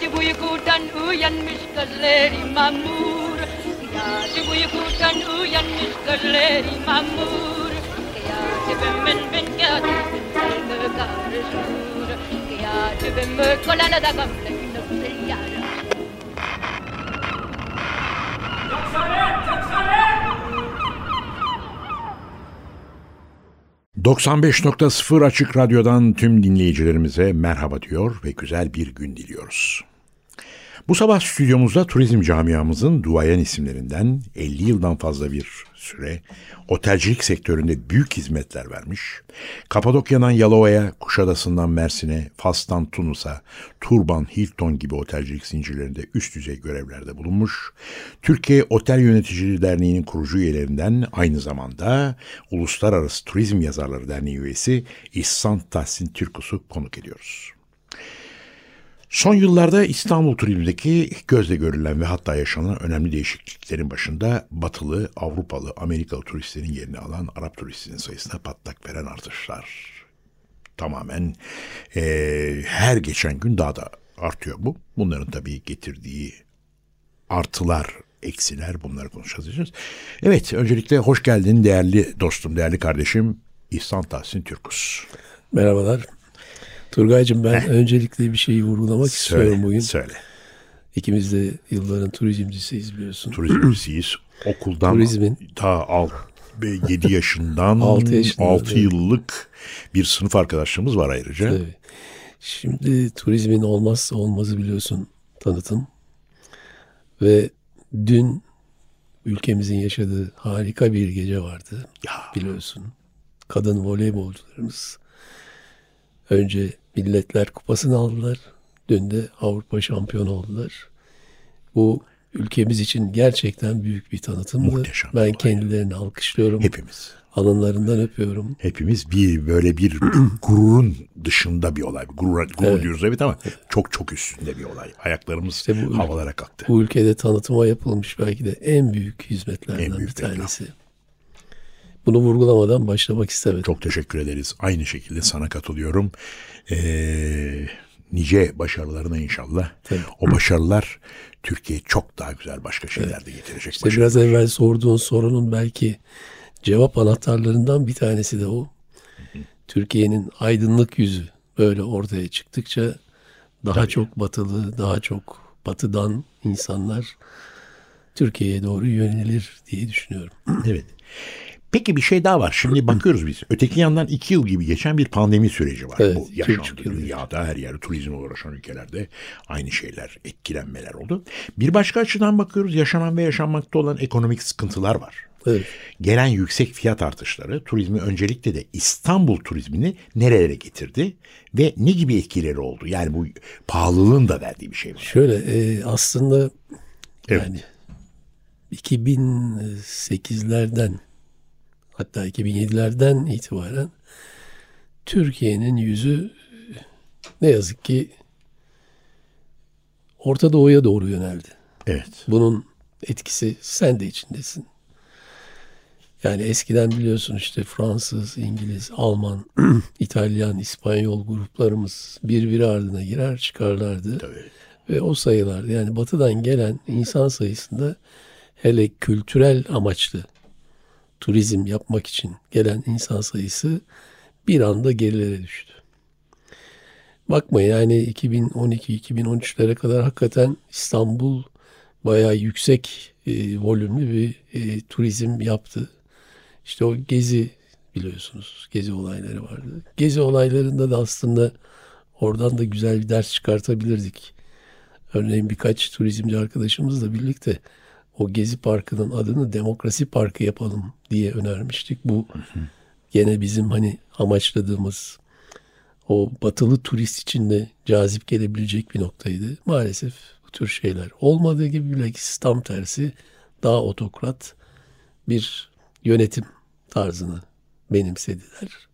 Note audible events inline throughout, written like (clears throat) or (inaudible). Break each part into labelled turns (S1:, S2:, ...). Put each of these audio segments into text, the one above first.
S1: Gece uykudan uyanmış gözleri mamur. Gece uykudan uyanmış gözleri mamur. Gece ben ben gece karışır Gece ben da gamle yara
S2: 95.0 Açık Radyo'dan tüm dinleyicilerimize merhaba diyor ve güzel bir gün diliyoruz. Bu sabah stüdyomuzda turizm camiamızın duayen isimlerinden 50 yıldan fazla bir süre otelcilik sektöründe büyük hizmetler vermiş. Kapadokya'dan Yalova'ya, Kuşadası'ndan Mersin'e, Fas'tan Tunus'a, Turban, Hilton gibi otelcilik zincirlerinde üst düzey görevlerde bulunmuş. Türkiye Otel Yöneticiliği Derneği'nin kurucu üyelerinden aynı zamanda Uluslararası Turizm Yazarları Derneği üyesi İhsan Tahsin Türkus'u konuk ediyoruz. Son yıllarda İstanbul turizmindeki gözle görülen ve hatta yaşanan önemli değişikliklerin başında batılı, Avrupalı, Amerikalı turistlerin yerini alan Arap turistinin sayısına patlak veren artışlar. Tamamen e, her geçen gün daha da artıyor bu. Bunların tabii getirdiği artılar, eksiler bunları konuşacağız. Evet, öncelikle hoş geldin değerli dostum, değerli kardeşim İhsan Tahsin Türkus.
S3: Merhabalar. Turgay'cığım ben Heh. öncelikle bir şeyi vurgulamak
S2: söyle,
S3: istiyorum bugün.
S2: Söyle.
S3: İkimiz de yılların turizmcisiyiz biliyorsun.
S2: Turizmcisiyiz. Okuldan Turizmin ta alt 7 yaşından 6, yaşında, 6 yıllık bir sınıf arkadaşlığımız var ayrıca. Tabii.
S3: Şimdi turizmin olmazsa olmazı biliyorsun tanıtım. Ve dün ülkemizin yaşadığı harika bir gece vardı. Ya. Biliyorsun. Kadın voleybolcularımız önce Milletler Kupası'nı aldılar. Dün de Avrupa şampiyonu oldular. Bu ülkemiz için gerçekten büyük bir tanıtımdı. Muhteşem. Ben kendilerini alkışlıyorum.
S2: Hepimiz.
S3: Alınlarından öpüyorum.
S2: Hepimiz bir böyle bir (clears throat) gururun dışında bir olay. Gurur, gurur evet. diyoruz evet ama çok çok üstünde bir olay. Ayaklarımız işte bu, havalara kalktı.
S3: Bu ülkede tanıtıma yapılmış belki de en büyük hizmetlerden en büyük bir tanesi. Reklam. Bunu vurgulamadan başlamak istemedim.
S2: Çok teşekkür ederiz. Aynı şekilde sana katılıyorum. Ee, nice başarılarına inşallah. Tabii. O başarılar Türkiye çok daha güzel başka şeyler de getirecek.
S3: İşte biraz evvel sorduğun sorunun belki cevap anahtarlarından bir tanesi de o. Türkiye'nin aydınlık yüzü böyle ortaya çıktıkça daha Tabii. çok batılı, daha çok batıdan insanlar Türkiye'ye doğru yönelir diye düşünüyorum. (clears throat)
S2: Evet. Peki bir şey daha var. Şimdi bakıyoruz biz. Öteki yandan iki yıl gibi geçen bir pandemi süreci var. Evet, Bu yaşandı dünyada her yer turizmle uğraşan ülkelerde aynı şeyler, etkilenmeler oldu. Bir başka açıdan bakıyoruz. Yaşanan ve yaşanmakta olan ekonomik sıkıntılar var. Evet. Gelen yüksek fiyat artışları turizmi öncelikle de İstanbul turizmini nerelere getirdi ve ne gibi etkileri oldu? Yani bu pahalılığın da verdiği bir şey var.
S3: Şöyle e, aslında evet. yani 2008'lerden hatta 2007'lerden itibaren Türkiye'nin yüzü ne yazık ki Orta Doğu'ya doğru yöneldi.
S2: Evet.
S3: Bunun etkisi sen de içindesin. Yani eskiden biliyorsun işte Fransız, İngiliz, Alman, (clears throat) İtalyan, İspanyol gruplarımız birbiri ardına girer çıkarlardı. Tabii. Ve o sayılar yani batıdan gelen insan sayısında hele kültürel amaçlı turizm yapmak için gelen insan sayısı bir anda gerilere düştü. Bakma yani 2012-2013'lere kadar hakikaten İstanbul bayağı yüksek e, volümlü bir e, turizm yaptı. İşte o gezi biliyorsunuz gezi olayları vardı. Gezi olaylarında da aslında oradan da güzel bir ders çıkartabilirdik. Örneğin birkaç turizmci arkadaşımızla birlikte o Gezi Parkı'nın adını Demokrasi Parkı yapalım diye önermiştik. Bu gene bizim hani amaçladığımız o batılı turist için de cazip gelebilecek bir noktaydı. Maalesef bu tür şeyler olmadığı gibi bilakis tam tersi daha otokrat bir yönetim tarzını benimsediler.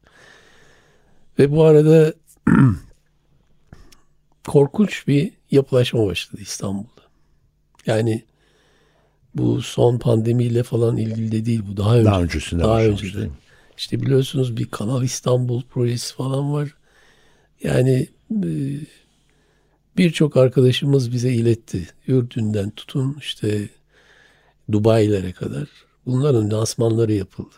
S3: Ve bu arada (clears throat) korkunç bir yapılaşma başladı İstanbul'da. Yani bu son pandemiyle falan ilgili de değil bu daha önce.
S2: Daha öncesinde
S3: Daha
S2: başlamış,
S3: önce de.
S2: değil mi?
S3: İşte biliyorsunuz bir Kanal İstanbul projesi falan var. Yani e, birçok arkadaşımız bize iletti. Ürdün'den tutun işte Dubai'lere kadar. Bunların lansmanları yapıldı.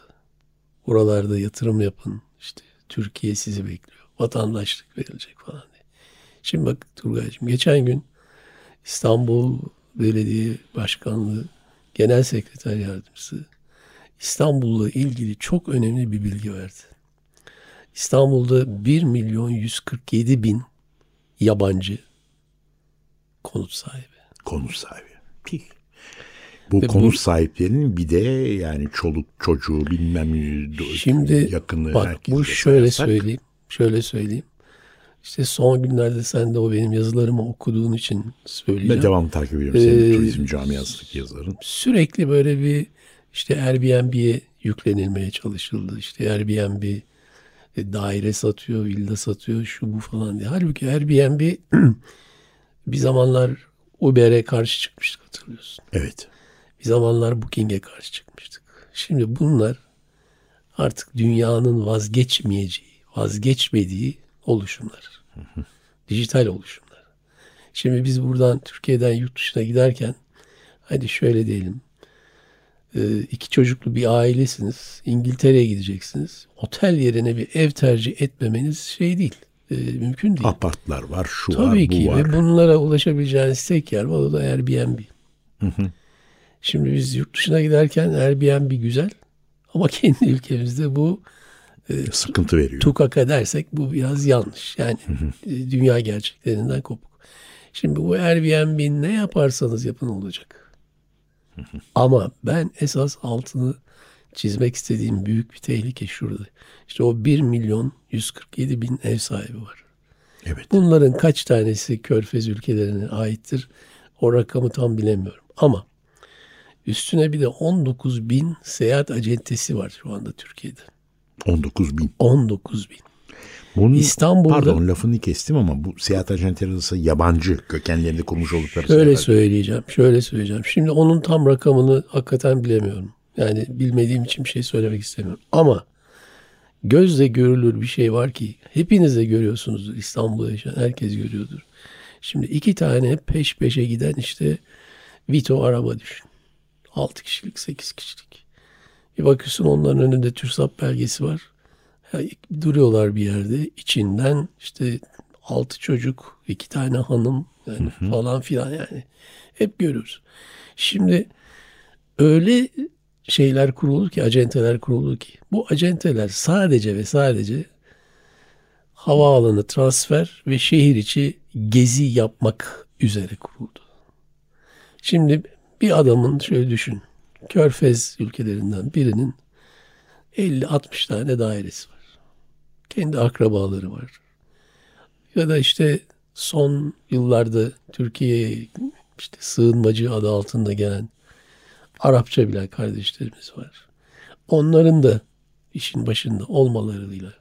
S3: Buralarda yatırım yapın. İşte Türkiye sizi bekliyor. Vatandaşlık verilecek falan diye. Şimdi bak Turgay'cığım geçen gün İstanbul Belediye Başkanlığı Genel Sekreter Yardımcısı İstanbul'la ilgili çok önemli bir bilgi verdi. İstanbul'da 1 milyon 147 bin yabancı konut sahibi.
S2: Konut sahibi. Pih. Bu
S3: Ve
S2: konut
S3: bu-
S2: sahiplerinin bir de yani çoluk çocuğu bilmem
S3: Şimdi
S2: yakını
S3: bak bu şöyle
S2: sayarsak,
S3: söyleyeyim. Şöyle söyleyeyim. İşte son günlerde sen de o benim yazılarımı okuduğun için söyleyeceğim.
S2: Ve devam takip ediyorum senin
S3: Ee,
S2: turizm camiasındaki yazıların.
S3: sürekli böyle bir işte Airbnb'ye yüklenilmeye çalışıldı. İşte Airbnb e, daire satıyor, villa satıyor, şu bu falan diye. Halbuki Airbnb (clears throat) bir zamanlar Uber'e karşı çıkmıştık hatırlıyorsun.
S2: Evet.
S3: Bir zamanlar Booking'e karşı çıkmıştık. Şimdi bunlar artık dünyanın vazgeçmeyeceği, vazgeçmediği oluşumlar. Dijital oluşumlar. Şimdi biz buradan Türkiye'den yurt dışına giderken hadi şöyle diyelim. e, iki çocuklu bir ailesiniz. İngiltere'ye gideceksiniz. Otel yerine bir ev tercih etmemeniz şey değil. e, mümkün değil.
S2: Apartlar var, şu var,
S3: Tabii
S2: bu
S3: ki
S2: var.
S3: ve bunlara ulaşabileceğiniz tek yer var o da Airbnb. Şimdi biz yurt dışına giderken Airbnb güzel ama (laughs) kendi ülkemizde bu
S2: Sıkıntı veriyor.
S3: tukaka dersek bu biraz yanlış. Yani e, dünya gerçeklerinden kopuk. Şimdi bu Airbnb ne yaparsanız yapın olacak. Ama ben esas altını çizmek istediğim büyük bir tehlike şurada. İşte o 1 milyon 147 bin ev sahibi var.
S2: Evet.
S3: Bunların kaç tanesi Körfez ülkelerine aittir? O rakamı tam bilemiyorum. Ama üstüne bir de 19 bin seyahat acentesi var şu anda Türkiye'de.
S2: 19 bin.
S3: 19 bin.
S2: Bunun,
S3: İstanbul'da-
S2: Pardon lafını kestim ama bu seyahat ajantaları arası yabancı kökenlerinde kurmuş oldukları
S3: Şöyle söyleyeceğim, şöyle söyleyeceğim. Şimdi onun tam rakamını hakikaten bilemiyorum. Yani bilmediğim için bir şey söylemek istemiyorum. Ama gözle görülür bir şey var ki hepiniz de görüyorsunuzdur. İstanbul'da yaşayan herkes görüyordur. Şimdi iki tane peş peşe giden işte Vito araba düşün. 6 kişilik, 8 kişilik. Bir bakıyorsun onların önünde TÜRSAP belgesi var. Ya, duruyorlar bir yerde. İçinden işte altı çocuk, iki tane hanım yani falan filan yani. Hep görüyoruz. Şimdi öyle şeyler kurulur ki, acenteler kurulur ki. Bu acenteler sadece ve sadece havaalanı transfer ve şehir içi gezi yapmak üzere kuruldu. Şimdi bir adamın şöyle düşün. Körfez ülkelerinden birinin 50-60 tane dairesi var. Kendi akrabaları var. Ya da işte son yıllarda Türkiye'ye işte sığınmacı adı altında gelen Arapça bilen kardeşlerimiz var. Onların da işin başında olmalarıyla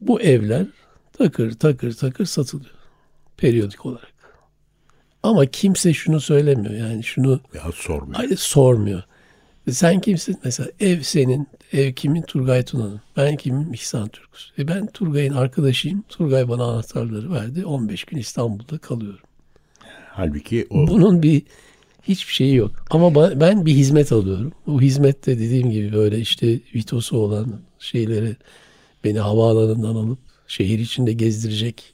S3: bu evler takır takır takır satılıyor periyodik olarak. Ama kimse şunu söylemiyor yani şunu
S2: Ya sormuyor.
S3: Hayır sormuyor. Sen kimsin? Mesela ev senin, ev kimin? Turgay Tuna'nın. Ben kimim? İhsan Türküs. E ben Turgay'ın arkadaşıyım. Turgay bana anahtarları verdi. 15 gün İstanbul'da kalıyorum.
S2: Halbuki o
S3: Bunun bir hiçbir şeyi yok. Ama ben bir hizmet alıyorum. Bu hizmette dediğim gibi böyle işte vitosu olan şeyleri beni havaalanından alıp şehir içinde gezdirecek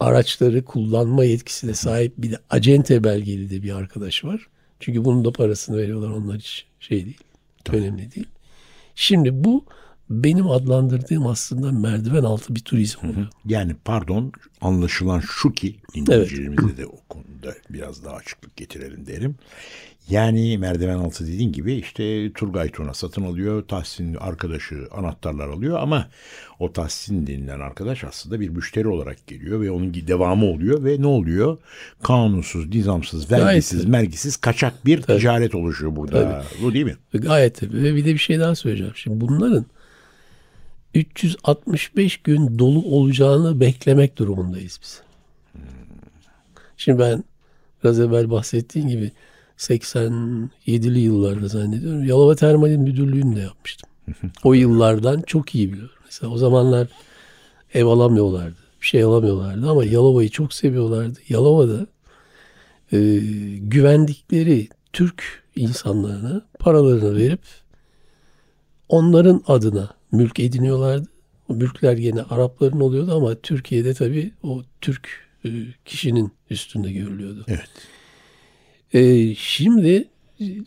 S3: araçları kullanma yetkisine sahip bir de acente belgeli de bir arkadaş var. Çünkü bunun da parasını veriyorlar onlar hiç şey değil. Önemli değil. Şimdi bu benim adlandırdığım aslında merdiven altı bir turizm oluyor.
S2: Yani pardon anlaşılan şu ki dinleyicilerimize de o konuda biraz daha açıklık getirelim derim. Yani merdiven altı dediğin gibi işte Turgay Tuna satın alıyor. Tahsin arkadaşı anahtarlar alıyor ama o Tahsin denilen arkadaş aslında bir müşteri olarak geliyor ve onun devamı oluyor ve ne oluyor? Kanunsuz, nizamsız, vergisiz,
S3: Gayet.
S2: mergisiz kaçak bir ticaret oluşuyor burada. Bu değil mi?
S3: Gayet tabii. Ve bir de bir şey daha söyleyeceğim. Şimdi bunların 365 gün dolu olacağını beklemek durumundayız biz. Şimdi ben biraz evvel bahsettiğim gibi 87'li yıllarda zannediyorum Yalova Termal'in müdürlüğünü de yapmıştım. o yıllardan çok iyi biliyorum. Mesela o zamanlar ev alamıyorlardı. Bir şey alamıyorlardı ama Yalova'yı çok seviyorlardı. Yalova'da e, güvendikleri Türk insanlarına paralarını verip onların adına mülk ediniyorlardı. O mülkler gene Arapların oluyordu ama Türkiye'de tabii o Türk e, kişinin üstünde görülüyordu.
S2: Evet.
S3: E, şimdi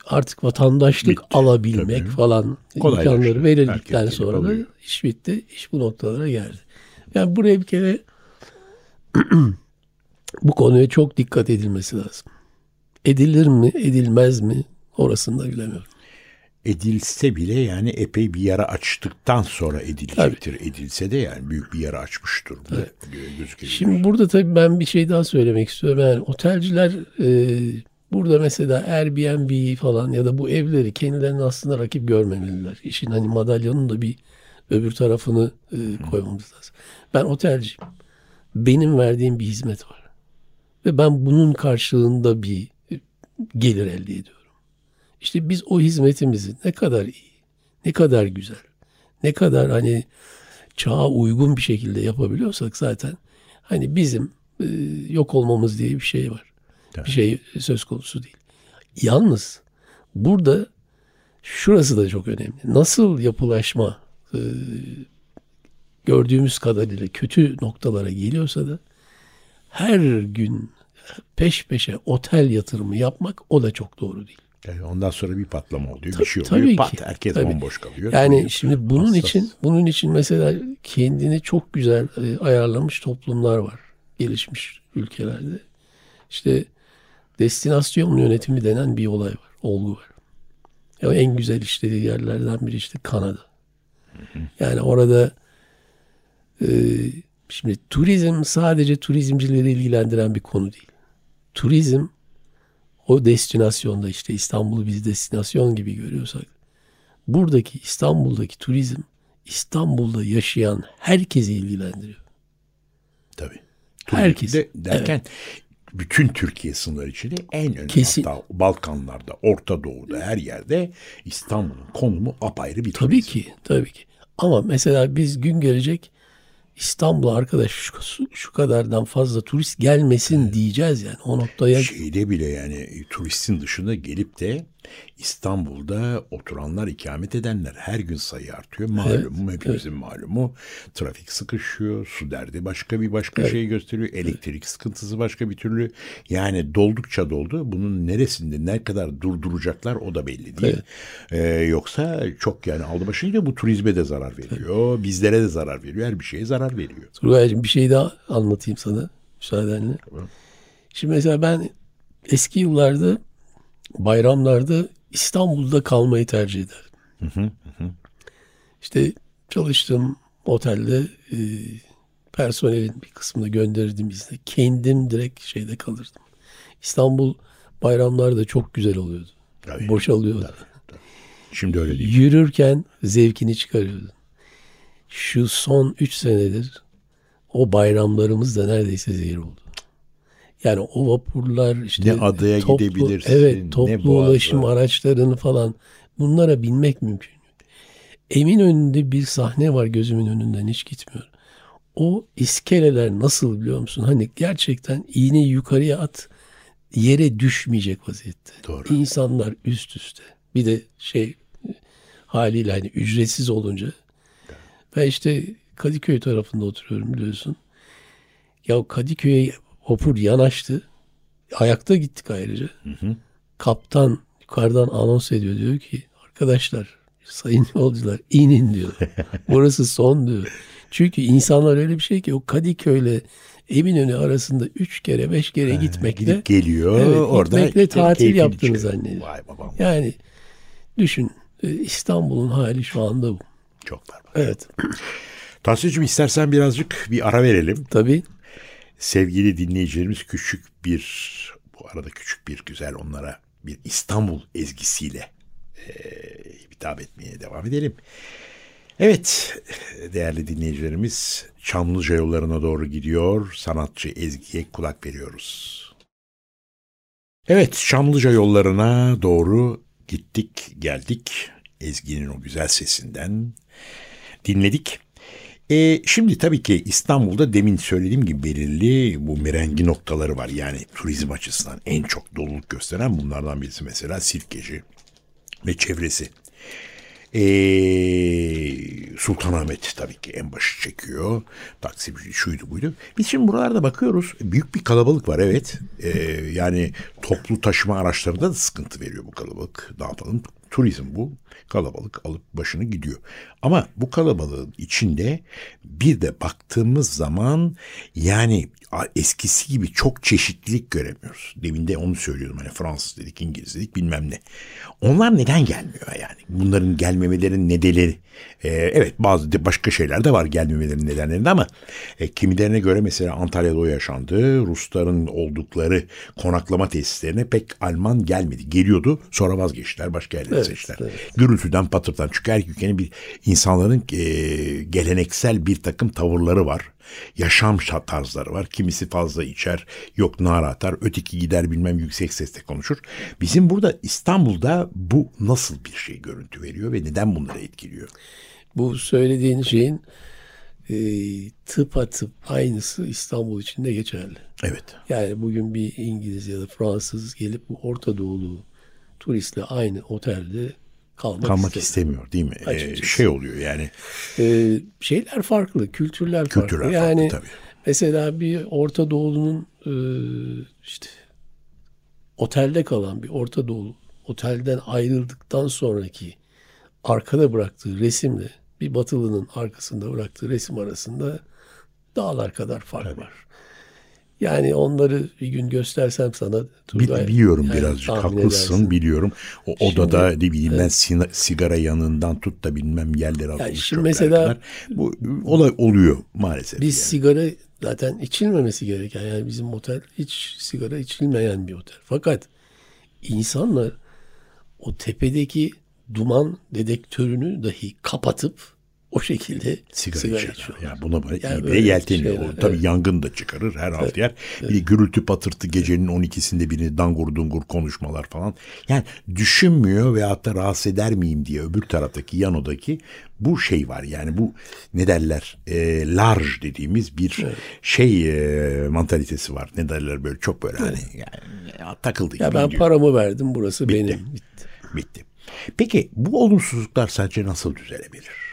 S3: artık vatandaşlık
S2: Bitti,
S3: alabilmek
S2: tabii.
S3: falan imkanları verildikten
S2: Herkes
S3: sonra da iş bitti. İş bu noktalara geldi. Yani buraya bir kere (clears throat) bu konuya çok dikkat edilmesi lazım. Edilir mi, edilmez mi? Orasını da bilemiyorum.
S2: Edilse bile yani epey bir yara açtıktan sonra edilecektir. Edilse de yani büyük bir yara açmış durumda gözüküyor.
S3: Şimdi burada tabii ben bir şey daha söylemek istiyorum. Yani otelciler e, burada mesela Airbnb falan ya da bu evleri kendilerini aslında rakip görmemeliler. İşin hani madalyonun da bir öbür tarafını e, koymamız lazım. Ben otelciyim. Benim verdiğim bir hizmet var. Ve ben bunun karşılığında bir e, gelir elde ediyorum. İşte biz o hizmetimizi ne kadar iyi, ne kadar güzel, ne kadar hani çağa uygun bir şekilde yapabiliyorsak zaten hani bizim e, yok olmamız diye bir şey var. Bir şey söz konusu değil. Yalnız burada şurası da çok önemli. Nasıl yapılaşma e, gördüğümüz kadarıyla kötü noktalara geliyorsa da her gün peş peşe otel yatırımı yapmak o da çok doğru değil.
S2: Yani ondan sonra bir patlama oluyor,
S3: Tabii-
S2: bir şey
S3: tabii
S2: oluyor.
S3: ki,
S2: Pat, herkes
S3: tabii.
S2: bomboş kalıyor.
S3: Yani
S2: Tabii.
S3: şimdi bunun
S2: Hassas.
S3: için bunun için mesela kendini çok güzel e, ayarlamış toplumlar var gelişmiş ülkelerde. İşte destinasyon yönetimi denen bir olay var, olgu var. Ya en güzel işlediği yerlerden biri işte Kanada. Yani orada e, şimdi turizm sadece turizmcileri ilgilendiren bir konu değil. Turizm o destinasyonda işte İstanbul'u biz destinasyon gibi görüyorsak buradaki İstanbul'daki turizm İstanbul'da yaşayan herkesi ilgilendiriyor.
S2: Tabii.
S3: Herkes.
S2: De, derken bütün Türkiye sınırları içinde en önemli
S3: Kesin.
S2: hatta Balkanlarda, Orta Doğu'da her yerde İstanbul'un konumu apayrı bir
S3: Tabii
S2: turizm.
S3: ki, tabii ki. Ama mesela biz gün gelecek İstanbul'a arkadaş şu, şu kadardan fazla turist gelmesin diyeceğiz yani. O noktaya
S2: Şeyde bile yani turistin dışında gelip de İstanbul'da oturanlar, ikamet edenler her gün sayı artıyor. Malum, hepimizin malumu. Trafik sıkışıyor, su derdi başka bir başka şey gösteriyor. Elektrik sıkıntısı başka bir türlü. Yani doldukça doldu. Bunun neresinde ne kadar durduracaklar o da belli değil. Ee, yoksa çok yani aldı başıyla bu turizme de zarar veriyor. Bizlere de zarar veriyor. Her bir şeye zarar veriyor.
S3: Turgay'cığım bir şey daha anlatayım sana müsaadenle. Şimdi mesela ben eski yıllarda bayramlarda İstanbul'da kalmayı tercih ederdim. İşte çalıştığım otelde e, personelin bir kısmını gönderirdim izne. Kendim direkt şeyde kalırdım. İstanbul bayramlarda çok güzel oluyordu.
S2: Tabii.
S3: Boşalıyordu.
S2: Şimdi öyle değil.
S3: Yürürken zevkini çıkarıyordun. Şu son 3 senedir o bayramlarımız da neredeyse zehir oldu. Yani o vapurlar işte
S2: Ne adaya gidebilirsin,
S3: Evet toplu ulaşım araçlarını falan bunlara binmek mümkün. Emin önünde bir sahne var gözümün önünden hiç gitmiyor. O iskeleler nasıl biliyor musun? Hani gerçekten iğneyi yukarıya at yere düşmeyecek vaziyette.
S2: Doğru.
S3: İnsanlar üst üste. Bir de şey haliyle hani ücretsiz olunca. Ben işte Kadıköy tarafında oturuyorum biliyorsun. Ya Kadıköy'e vapur yanaştı. Ayakta gittik ayrıca. Kaptan yukarıdan anons ediyor diyor ki arkadaşlar sayın (laughs) yolcular inin diyor. (laughs) Burası son diyor. Çünkü insanlar öyle bir şey ki o Kadıköy'le Eminönü arasında üç kere beş kere gitmekle
S2: Gidip geliyor.
S3: Evet,
S2: orada
S3: gitmekle tatil yaptığını zannediyor.
S2: Vay babam.
S3: Yani düşün e, İstanbul'un hali şu anda bu.
S2: Çok berbat.
S3: Evet (clears throat)
S2: Tahsin'cim istersen birazcık bir ara verelim.
S3: tabii
S2: Sevgili dinleyicilerimiz küçük bir, bu arada küçük bir güzel onlara bir İstanbul ezgisiyle eee hitap etmeye devam edelim. Evet değerli dinleyicilerimiz Çamlıca yollarına doğru gidiyor. Sanatçı Ezgi'ye kulak veriyoruz. Evet Çamlıca yollarına doğru gittik geldik. Ezgi'nin o güzel sesinden dinledik. E, şimdi tabii ki İstanbul'da demin söylediğim gibi belirli bu mirengi noktaları var. Yani turizm açısından en çok doluluk gösteren bunlardan birisi mesela Sirkeci ve çevresi. E, Sultanahmet tabii ki en başı çekiyor. Taksim şuydu buydu. Biz şimdi buralarda bakıyoruz. Büyük bir kalabalık var evet. E, yani toplu taşıma araçlarında da sıkıntı veriyor bu kalabalık. Ne yapalım? Turizm bu. Kalabalık alıp başını gidiyor. Ama bu kalabalığın içinde bir de baktığımız zaman yani eskisi gibi çok çeşitlilik göremiyoruz. Demin de onu söylüyordum. Hani Fransız dedik, İngiliz dedik bilmem ne. Onlar neden gelmiyor yani? Bunların gelmemelerinin nedenleri. Ee, evet bazı de başka şeyler de var gelmemelerinin nedenlerinde ama e, kimilerine göre mesela Antalya'da o yaşandı. Rusların oldukları konaklama tesislerine pek Alman gelmedi. Geliyordu sonra vazgeçtiler başka yerleri
S3: Evet,
S2: seçtiler.
S3: evet.
S2: Gürültüden patırtan. Çünkü her ülkenin bir insanların e, geleneksel bir takım tavırları var. Yaşam şa- tarzları var. Kimisi fazla içer, yok nara atar, öteki gider bilmem yüksek sesle konuşur. Bizim burada İstanbul'da bu nasıl bir şey görüntü veriyor ve neden bunları etkiliyor?
S3: bu söylediğin şeyin e, tıpatıp aynısı İstanbul için de geçerli.
S2: Evet.
S3: Yani bugün bir İngiliz ya da Fransız gelip bu Orta Doğulu turistle aynı otelde kalmak,
S2: Kalmak
S3: istemiyor.
S2: istemiyor değil mi? Ee, şey oluyor yani.
S3: Ee, şeyler farklı, kültürler,
S2: Kültürler
S3: farklı.
S2: farklı
S3: Yani
S2: tabii.
S3: mesela bir Orta Doğulu'nun e, işte otelde kalan bir Orta Doğulu otelden ayrıldıktan sonraki arkada bıraktığı resimle bir Batılı'nın arkasında bıraktığı resim arasında dağlar kadar fark var. Yani onları bir gün göstersem sana Turgay,
S2: biliyorum
S3: yani
S2: birazcık haklısın
S3: edersin.
S2: biliyorum. O odada ne bileyim ben sina- sigara yanından tut da bilmem yerlere atılmış
S3: şimdi
S2: çöpler
S3: mesela-
S2: kadar. Bu olay oluyor maalesef.
S3: Biz
S2: yani.
S3: sigara zaten içilmemesi gereken yani bizim otel hiç sigara içilmeyen bir otel. Fakat insanlar o tepedeki duman dedektörünü dahi kapatıp o şekilde
S2: sigara,
S3: sigara,
S2: içiyorlar.
S3: içiyor.
S2: Yani buna böyle
S3: Yani
S2: de yelteniyor.
S3: şeyler,
S2: O tabii
S3: evet.
S2: yangın da çıkarır her alt yer. Bir de gürültü patırtı gecenin 12'sinde biri dangur dungur konuşmalar falan. Yani düşünmüyor veyahut da rahatsız eder miyim diye öbür taraftaki yan odaki bu şey var. Yani bu ne derler e, large dediğimiz bir şey e, mantalitesi var. Ne derler böyle çok böyle hani yani, ya, takıldı
S3: Ya ben
S2: gidiyor.
S3: paramı verdim burası
S2: Bitti.
S3: benim. Bitti.
S2: Bitti. Peki bu olumsuzluklar sence nasıl düzelebilir?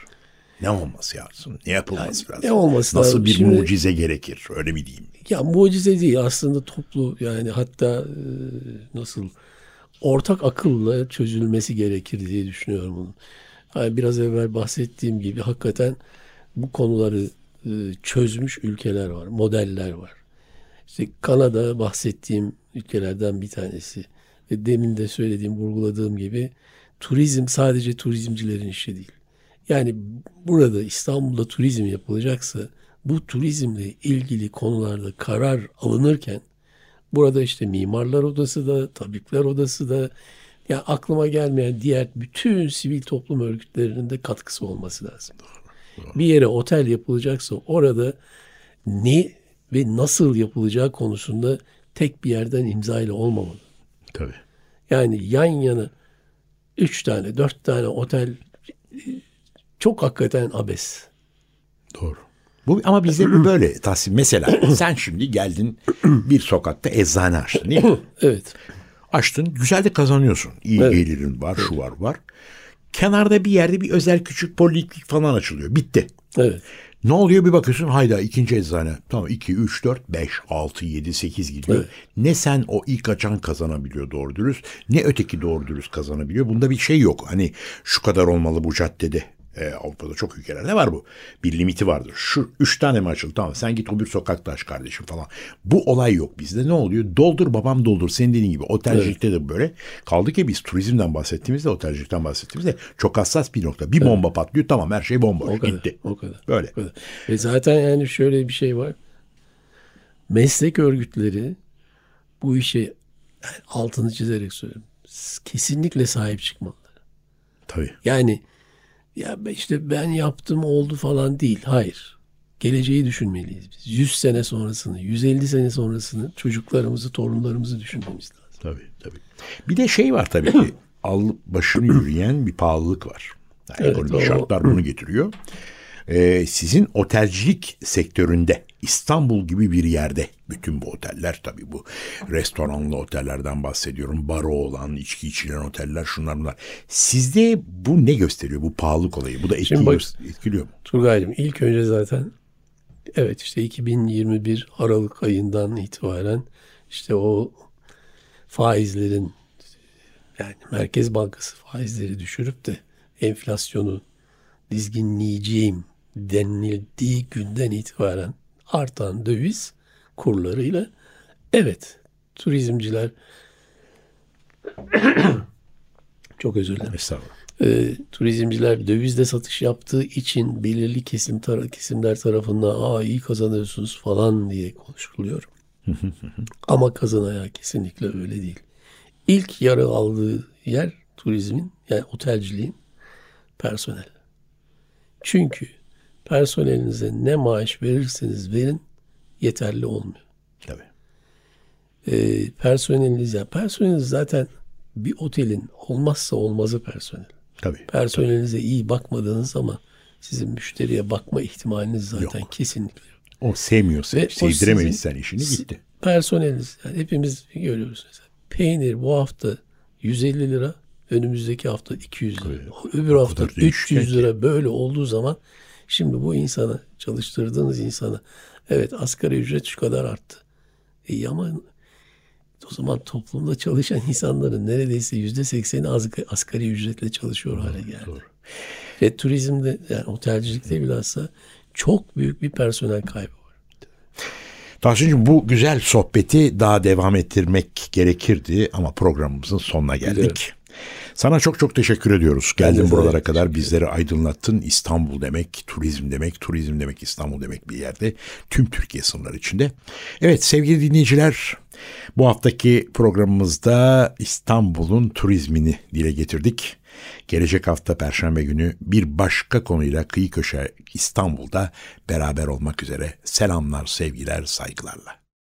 S2: Ne olması lazım? Ne yapılması lazım?
S3: ne olması
S2: Nasıl
S3: lazım?
S2: bir
S3: Şimdi-
S2: mucize gerekir? Öyle mi diyeyim?
S3: Ya mucize değil aslında toplu yani hatta e, nasıl ortak akılla çözülmesi gerekir diye düşünüyorum bunun. Yani biraz evvel bahsettiğim gibi hakikaten bu konuları e, çözmüş ülkeler var, modeller var. İşte Kanada bahsettiğim ülkelerden bir tanesi. Ve demin de söylediğim, vurguladığım gibi turizm sadece turizmcilerin işi değil. Yani burada İstanbul'da turizm yapılacaksa bu turizmle ilgili konularda karar alınırken burada işte mimarlar odası da, tabipler odası da ya aklıma gelmeyen diğer bütün sivil toplum örgütlerinin de katkısı olması lazım. Bir yere otel yapılacaksa orada ne ve nasıl yapılacağı konusunda tek bir yerden imza ile olmamalı.
S2: Tabii.
S3: Yani yan yana üç tane, dört tane otel çok hakikaten abes.
S2: Doğru. Bu, ama bizde (clears throat) böyle Tahsin. Mesela (clears throat) sen şimdi geldin (clears throat) bir sokakta eczane açtın değil mi?
S3: Evet.
S2: Açtın güzel de kazanıyorsun. İyi
S3: Evet.
S2: gelirin var şu var var. Kenarda bir yerde bir özel küçük poliklinik falan açılıyor. Bitti.
S3: Evet.
S2: Ne oluyor bir bakıyorsun hayda ikinci eczane. Tamam 2, 3, 4, 5, 6, 7, 8 gidiyor.
S3: Evet.
S2: Ne sen o ilk açan kazanabiliyor doğru dürüst ne öteki doğru dürüst kazanabiliyor. Bunda bir şey yok. Hani şu kadar olmalı bu caddede. Ee, Avrupa'da çok ülkelerde var bu. Bir limiti vardır. Şu üç tane mi açıldı? Tamam sen git o bir sokakta aç kardeşim falan. Bu olay yok bizde. Ne oluyor? Doldur babam doldur. Senin dediğin gibi otelcilikte de böyle. Kaldı ki biz turizmden bahsettiğimizde, otelcilikten bahsettiğimizde çok hassas bir nokta. Bir bomba patlıyor tamam her şey bomboş.
S3: O kadar.
S2: Gitti.
S3: O kadar.
S2: Böyle.
S3: O kadar. Ve zaten yani şöyle bir şey var. Meslek örgütleri bu işe altını çizerek söylüyorum. Kesinlikle sahip çıkmalılar.
S2: Tabii.
S3: Yani ya işte ben yaptım oldu falan değil. Hayır. Geleceği düşünmeliyiz biz. 100 sene sonrasını, 150 sene sonrasını, çocuklarımızı, torunlarımızı düşünmemiz lazım.
S2: Tabii tabii. Bir de şey var tabii ki (clears throat) al başını yürüyen bir pahalılık var. Yani
S3: Evet,
S2: ekonomik
S3: o-
S2: şartlar bunu getiriyor. Ee, sizin otelcilik sektöründe İstanbul gibi bir yerde bütün bu oteller tabii bu restoranlı otellerden bahsediyorum. Baro olan, içki içilen oteller şunlar bunlar. Sizde bu ne gösteriyor bu pahalılık olayı? Bu da etkiliyor,
S3: bak-
S2: etkiliyor mu?
S3: Turgay'cığım ilk önce zaten evet işte 2021 Aralık ayından itibaren işte o faizlerin yani Merkez Bankası faizleri düşürüp de enflasyonu dizginleyeceğim denildiği günden itibaren artan döviz kurlarıyla evet turizmciler (clears throat) çok özür dilerim
S2: Estağfurullah.
S3: e, turizmciler dövizde satış yaptığı için belirli kesim tara- kesimler tarafından aa iyi kazanıyorsunuz falan diye konuşuluyor. (laughs) Ama kazanayağı kesinlikle öyle değil. İlk yarı aldığı yer turizmin yani otelciliğin personel. Çünkü personelinize ne maaş verirseniz verin yeterli olmuyor
S2: Tabii.
S3: e, personeliniz ya personeliniz zaten bir otelin olmazsa olmazı personel.
S2: Tabii.
S3: Personelinize iyi bakmadığınız zaman sizin müşteriye bakma ihtimaliniz zaten kesinlikle yok.
S2: O sevmiyorsa,
S3: Ve o
S2: sevdiremedin
S3: sizin-
S2: sen işini gitti.
S3: Personeliniz yani hepimiz görüyoruz mesela. Peynir bu hafta 150 lira, önümüzdeki hafta 200 lira. Öbür hafta
S2: kadar değişken
S3: 300 lira böyle olduğu zaman şimdi bu insana çalıştırdığınız insana evet asgari ücret şu kadar arttı. İyi ama o zaman toplumda çalışan insanların neredeyse yüzde sekseni asgari ücretle çalışıyor hale geldi. Ve turizmde yani otelcilikte bilhassa çok büyük bir personel kaybı var.
S2: Tahsin'cim bu güzel sohbeti daha devam ettirmek gerekirdi ama programımızın sonuna geldik.
S3: Biliyorum.
S2: Sana çok çok teşekkür ediyoruz. Geldin buralara kadar bizleri aydınlattın. İstanbul demek, turizm demek, turizm demek İstanbul demek bir yerde. Tüm Türkiye sınırları içinde. Evet sevgili dinleyiciler bu haftaki programımızda İstanbul'un turizmini dile getirdik. Gelecek hafta Perşembe günü bir başka konuyla kıyı köşe İstanbul'da beraber olmak üzere. Selamlar, sevgiler, saygılarla.